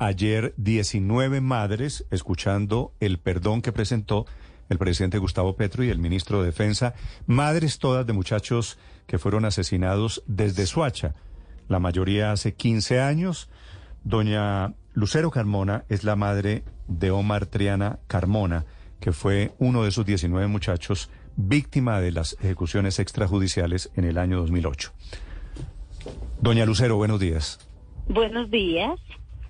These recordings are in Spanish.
Ayer 19 madres escuchando el perdón que presentó el presidente Gustavo Petro y el ministro de Defensa, madres todas de muchachos que fueron asesinados desde Suacha, la mayoría hace 15 años. Doña Lucero Carmona es la madre de Omar Triana Carmona, que fue uno de esos 19 muchachos víctima de las ejecuciones extrajudiciales en el año 2008. Doña Lucero, buenos días. Buenos días.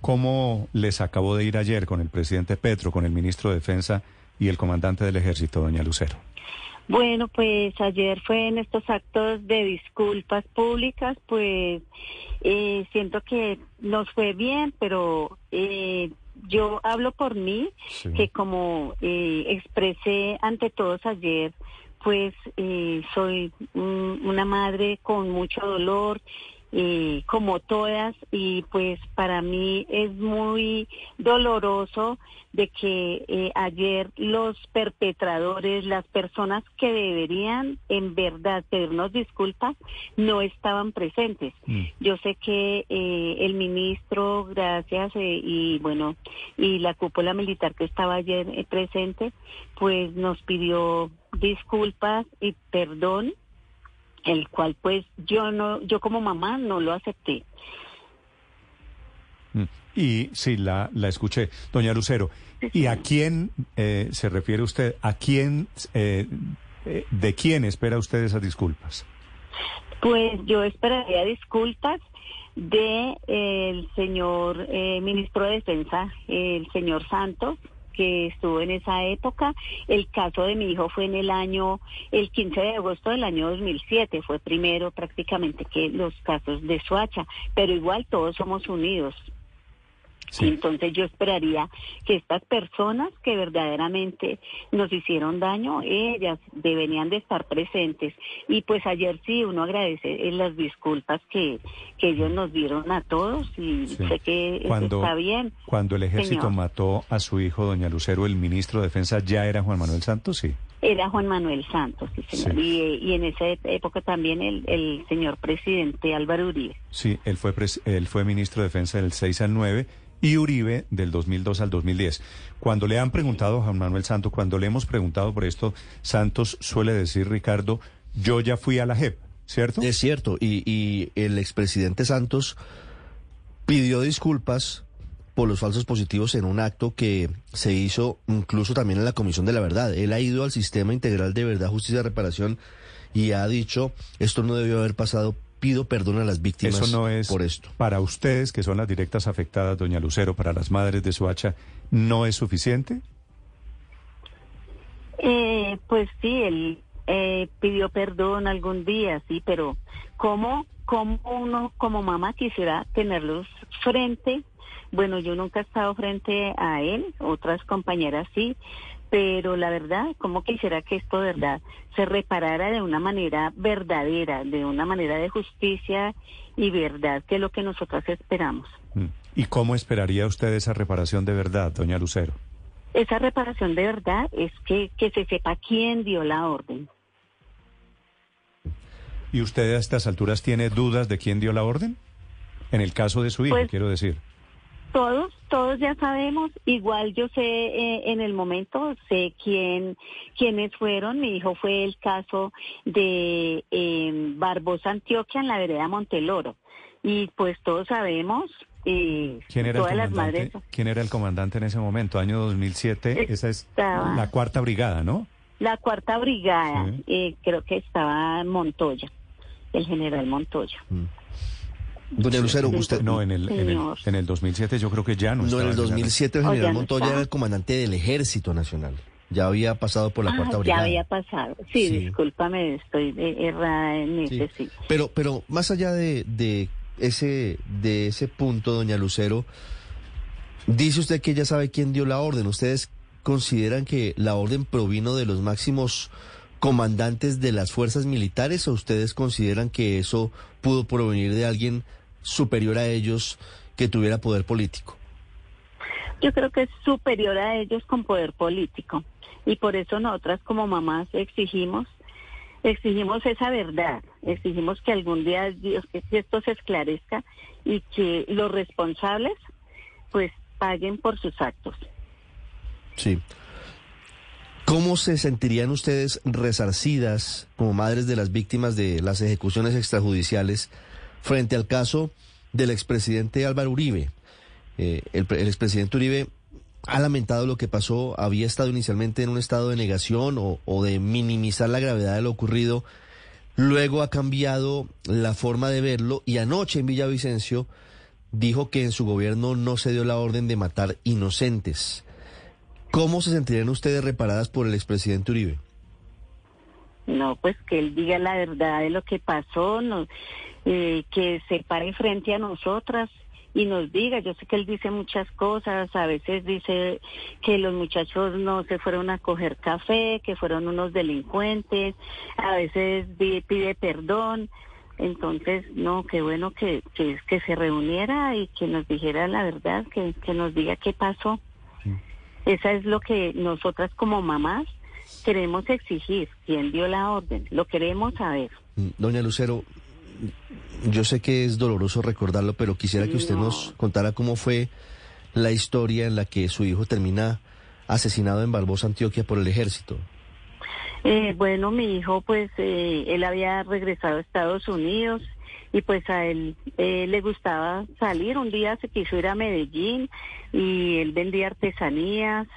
¿Cómo les acabó de ir ayer con el presidente Petro, con el ministro de Defensa y el comandante del ejército, doña Lucero? Bueno, pues ayer fue en estos actos de disculpas públicas, pues eh, siento que nos fue bien, pero eh, yo hablo por mí, que como eh, expresé ante todos ayer, pues eh, soy una madre con mucho dolor eh, como todas y pues para mí es muy doloroso de que eh, ayer los perpetradores, las personas que deberían en verdad pedirnos disculpas, no estaban presentes. Mm. Yo sé que eh, el ministro, gracias, y bueno, y la cúpula militar que estaba ayer presente, pues nos pidió disculpas y perdón el cual pues yo no, yo como mamá no lo acepté. Mm. Y sí, la, la escuché. Doña Lucero, ¿y a quién eh, se refiere usted? ¿A quién, eh, eh, de quién espera usted esas disculpas? Pues yo esperaría disculpas de el señor ministro de Defensa, el señor Santos, que estuvo en esa época. El caso de mi hijo fue en el año, el 15 de agosto del año 2007, fue primero prácticamente que los casos de Suacha, pero igual todos somos unidos. Entonces yo esperaría que estas personas que verdaderamente nos hicieron daño, ellas deberían de estar presentes. Y pues ayer sí, uno agradece eh, las disculpas que, que ellos nos dieron a todos y sé que está bien. Cuando el ejército mató a su hijo, doña Lucero, el ministro de Defensa ya era Juan Manuel Santos, sí. Era Juan Manuel Santos, sí, señor. Y, en esa época también el, el señor presidente Álvaro Uribe. Sí, él fue, él fue ministro de Defensa del 6 al 9 y Uribe del 2002 al 2010. Cuando le han preguntado a Juan Manuel Santos, cuando le hemos preguntado por esto, Santos suele decir, Ricardo, yo ya fui a la JEP, ¿cierto? Es cierto, y, y el expresidente Santos pidió disculpas por los falsos positivos en un acto que se hizo incluso también en la Comisión de la Verdad. Él ha ido al Sistema Integral de Verdad, Justicia y Reparación y ha dicho, esto no debió haber pasado pido perdón a las víctimas Eso no es por esto. Para ustedes, que son las directas afectadas, doña Lucero, para las madres de Suacha, ¿no es suficiente? Eh, pues sí, él eh, pidió perdón algún día, sí, pero ¿cómo, ¿cómo uno como mamá quisiera tenerlos frente? Bueno, yo nunca he estado frente a él, otras compañeras sí, pero la verdad, ¿cómo quisiera que esto, verdad, se reparara de una manera verdadera, de una manera de justicia y verdad, que es lo que nosotras esperamos? Mm. ¿Y cómo esperaría usted esa reparación de verdad, doña Lucero? Esa reparación de verdad es que, que se sepa quién dio la orden. ¿Y usted a estas alturas tiene dudas de quién dio la orden? En el caso de su hijo, pues quiero decir. Todos, todos ya sabemos. Igual yo sé eh, en el momento, sé quién, quiénes fueron. Mi hijo fue el caso de eh, Barbosa Antioquia en la vereda Monteloro. Y pues todos sabemos eh, ¿Quién era, todas el las madres... ¿Quién era el comandante en ese momento? Año 2007, esa es la cuarta brigada, ¿no? La cuarta brigada, eh, creo que estaba Montoya, el general Montoya. Mm. Doña Lucero, usted... No, en el, en el, 2007 yo creo que ya no No, en el 2007 el general Montoya era el comandante del Ejército Nacional. Ya había pasado por la ah, cuarta brigada. Ya había pasado. Sí, discúlpame, estoy errada en ese, sí. Pero, pero más allá de, de, ese, de ese punto, doña Lucero, dice usted que ya sabe quién dio la orden. ¿Ustedes consideran que la orden provino de los máximos comandantes de las fuerzas militares o ustedes consideran que eso pudo provenir de alguien superior a ellos que tuviera poder político? Yo creo que es superior a ellos con poder político y por eso nosotras como mamás exigimos exigimos esa verdad, exigimos que algún día Dios que esto se esclarezca y que los responsables pues paguen por sus actos. Sí. ¿Cómo se sentirían ustedes resarcidas como madres de las víctimas de las ejecuciones extrajudiciales frente al caso del expresidente Álvaro Uribe? Eh, el, expresidente Uribe ha lamentado lo que pasó, había estado inicialmente en un estado de negación o, o de minimizar la gravedad de lo ocurrido, luego ha cambiado la forma de verlo y anoche en Villavicencio dijo que en su gobierno no se dio la orden de matar inocentes. ¿Cómo se sentirían ustedes reparadas por el expresidente Uribe? No, pues que él diga la verdad de lo que pasó, no, eh, que se pare frente a nosotras y nos diga, yo sé que él dice muchas cosas, a veces dice que los muchachos no se fueron a coger café, que fueron unos delincuentes, a veces pide, perdón, entonces, no, qué bueno que, que, que, se reuniera y que nos dijera la verdad, que, que nos diga qué pasó. Esa es lo que nosotras como mamás queremos exigir. ¿Quién dio la orden? Lo queremos saber. Doña Lucero, yo sé que es doloroso recordarlo, pero quisiera que usted no. nos contara cómo fue la historia en la que su hijo termina asesinado en Barbosa, Antioquia, por el ejército. Eh, bueno, mi hijo, pues, eh, él había regresado a Estados Unidos y pues a él eh, le gustaba salir. Un día se quiso ir a Medellín y él vendía artesanías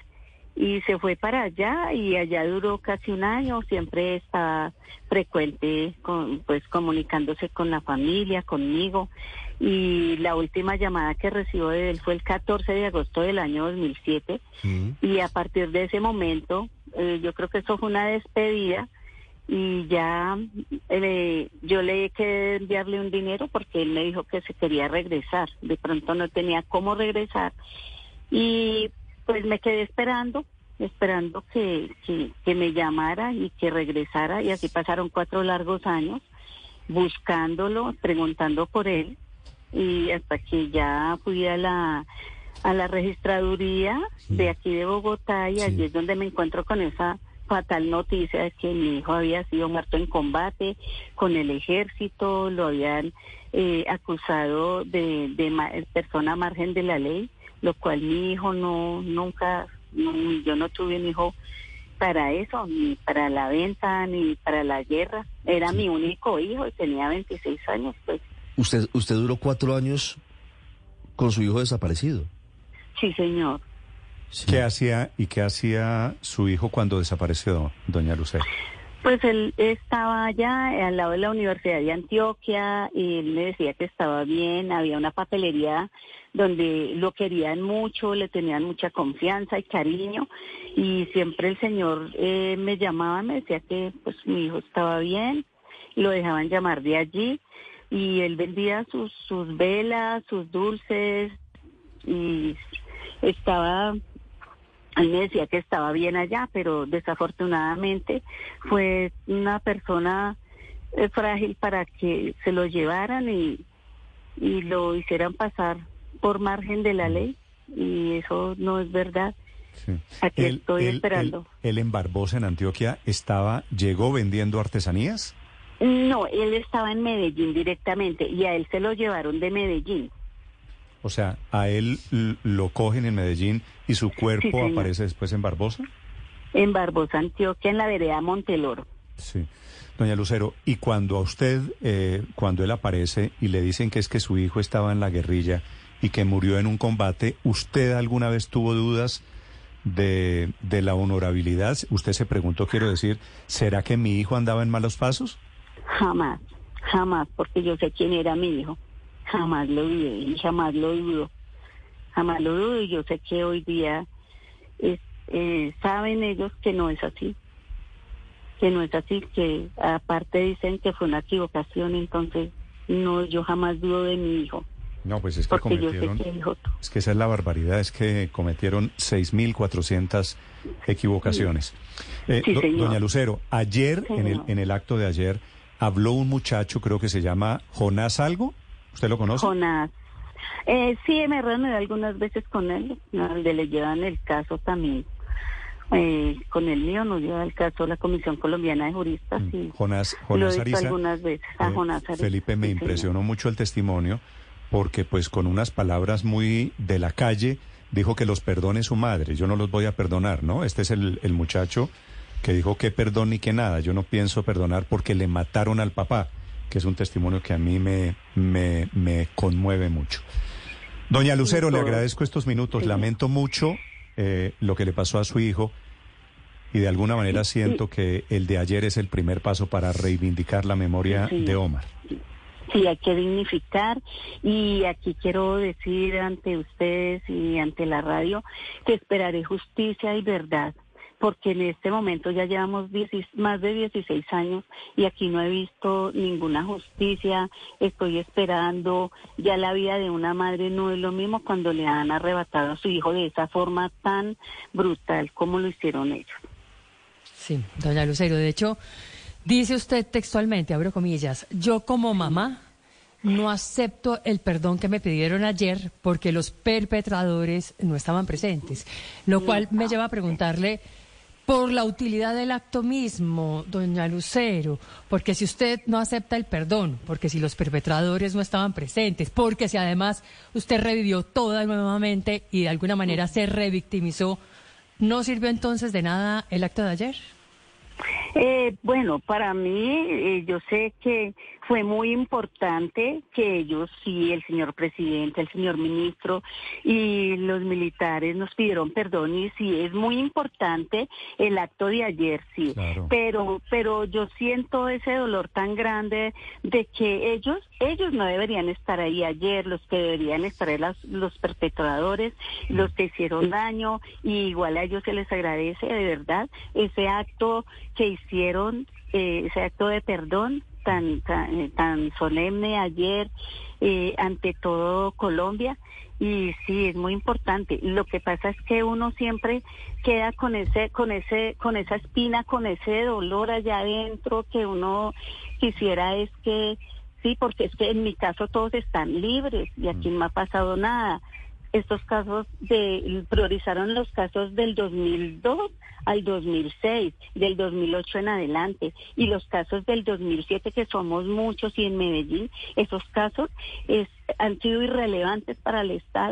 y se fue para allá y allá duró casi un año. Siempre estaba frecuente, con, pues, comunicándose con la familia, conmigo. Y la última llamada que recibió de él fue el 14 de agosto del año 2007 mm. y a partir de ese momento eh, yo creo que eso fue una despedida y ya eh, yo le que enviarle un dinero porque él me dijo que se quería regresar, de pronto no tenía cómo regresar y pues me quedé esperando, esperando que, que, que me llamara y que regresara y así pasaron cuatro largos años buscándolo, preguntando por él y hasta que ya fui a la a la registraduría de aquí de Bogotá y allí es donde me encuentro con esa fatal noticia de que mi hijo había sido muerto en combate con el ejército, lo habían eh, acusado de, de persona margen de la ley, lo cual mi hijo no, nunca, no, yo no tuve un hijo para eso, ni para la venta, ni para la guerra. Era mi único hijo y tenía 26 años, pues. ¿Usted, usted duró cuatro años con su hijo desaparecido? Sí, señor. Sí. ¿Qué hacía y qué hacía su hijo cuando desapareció, doña Lucero? Pues él estaba allá al lado de la Universidad de Antioquia y él me decía que estaba bien, había una papelería donde lo querían mucho, le tenían mucha confianza y cariño y siempre el señor eh, me llamaba, me decía que pues mi hijo estaba bien, lo dejaban llamar de allí y él vendía sus, sus velas, sus dulces y estaba, él me decía que estaba bien allá, pero desafortunadamente fue una persona eh, frágil para que se lo llevaran y, y lo hicieran pasar por margen de la ley y eso no es verdad. Sí. Aquí estoy esperando. Él, él, en Barbosa, en Antioquia, estaba, llegó vendiendo artesanías? No, él estaba en Medellín directamente y a él se lo llevaron de Medellín. O sea, a él lo cogen en Medellín y su cuerpo sí, aparece después en Barbosa. En Barbosa, Antioquia, en la vereda Monteloro. Sí. Doña Lucero, y cuando a usted, eh, cuando él aparece y le dicen que es que su hijo estaba en la guerrilla y que murió en un combate, ¿usted alguna vez tuvo dudas de, de la honorabilidad? Usted se preguntó, quiero decir, ¿será que mi hijo andaba en malos pasos? Jamás, jamás, porque yo sé quién era mi hijo. Jamás lo dudé y jamás lo dudo. Jamás lo dudo y yo sé que hoy día es, eh, saben ellos que no es así. Que no es así, que aparte dicen que fue una equivocación, entonces no, yo jamás dudo de mi hijo. No, pues es que cometieron. Que. Es que esa es la barbaridad, es que cometieron 6.400 equivocaciones. Eh, sí, do, señor. doña Lucero, ayer, en el, en el acto de ayer, habló un muchacho, creo que se llama Jonás Algo. ¿Usted lo conoce? Jonás. Eh, sí, me he reunido algunas veces con él, donde le llevan el caso también. Eh, con el mío nos lleva el caso la Comisión Colombiana de Juristas. Y Jonás, lo he Jonás visto Ariza. algunas veces a eh, Jonás Ariza. Felipe, me Sí, impresionó señor. mucho el testimonio porque pues con unas palabras muy de la calle dijo que los perdone su madre. Yo no los voy a perdonar, ¿no? Este es el, el muchacho que dijo que perdón ni que nada. Yo no pienso perdonar porque le mataron al papá, que es un testimonio que a mí me, me, me conmueve mucho. Doña Lucero, le agradezco estos minutos. Lamento mucho eh, lo que le pasó a su hijo y de alguna manera siento que el de ayer es el primer paso para reivindicar la memoria de Omar. Sí, hay que dignificar y aquí quiero decir ante ustedes y ante la radio que esperaré justicia y verdad porque en este momento ya llevamos más de 16 años y aquí no he visto ninguna justicia, estoy esperando, ya la vida de una madre no es lo mismo cuando le han arrebatado a su hijo de esa forma tan brutal como lo hicieron ellos. Sí, doña Lucero, de hecho, dice usted textualmente, abro comillas, yo como mamá no acepto el perdón que me pidieron ayer porque los perpetradores no estaban presentes, lo cual me lleva a preguntarle por la utilidad del acto mismo, doña Lucero, porque si usted no acepta el perdón, porque si los perpetradores no estaban presentes, porque si además usted revivió toda nuevamente y de alguna manera se revictimizó, ¿no sirvió entonces de nada el acto de ayer? Eh, bueno, para mí, eh, yo sé que fue muy importante que ellos, sí, el señor presidente, el señor ministro y los militares nos pidieron perdón y sí, es muy importante el acto de ayer, sí, pero, pero yo siento ese dolor tan grande de que ellos, ellos no deberían estar ahí ayer, los que deberían estar ahí los perpetradores, los que hicieron daño, y igual a ellos se les agradece de verdad ese acto que hicieron, eh, ese acto de perdón tan, tan, eh, tan solemne ayer eh, ante todo Colombia. Y sí es muy importante. Lo que pasa es que uno siempre queda con ese con ese con esa espina con ese dolor allá adentro que uno quisiera es que sí porque es que en mi caso todos están libres y aquí no ha pasado nada estos casos de priorizaron los casos del 2002 al 2006, del 2008 en adelante y los casos del 2007 que somos muchos y en Medellín, esos casos han sido irrelevantes para el Estado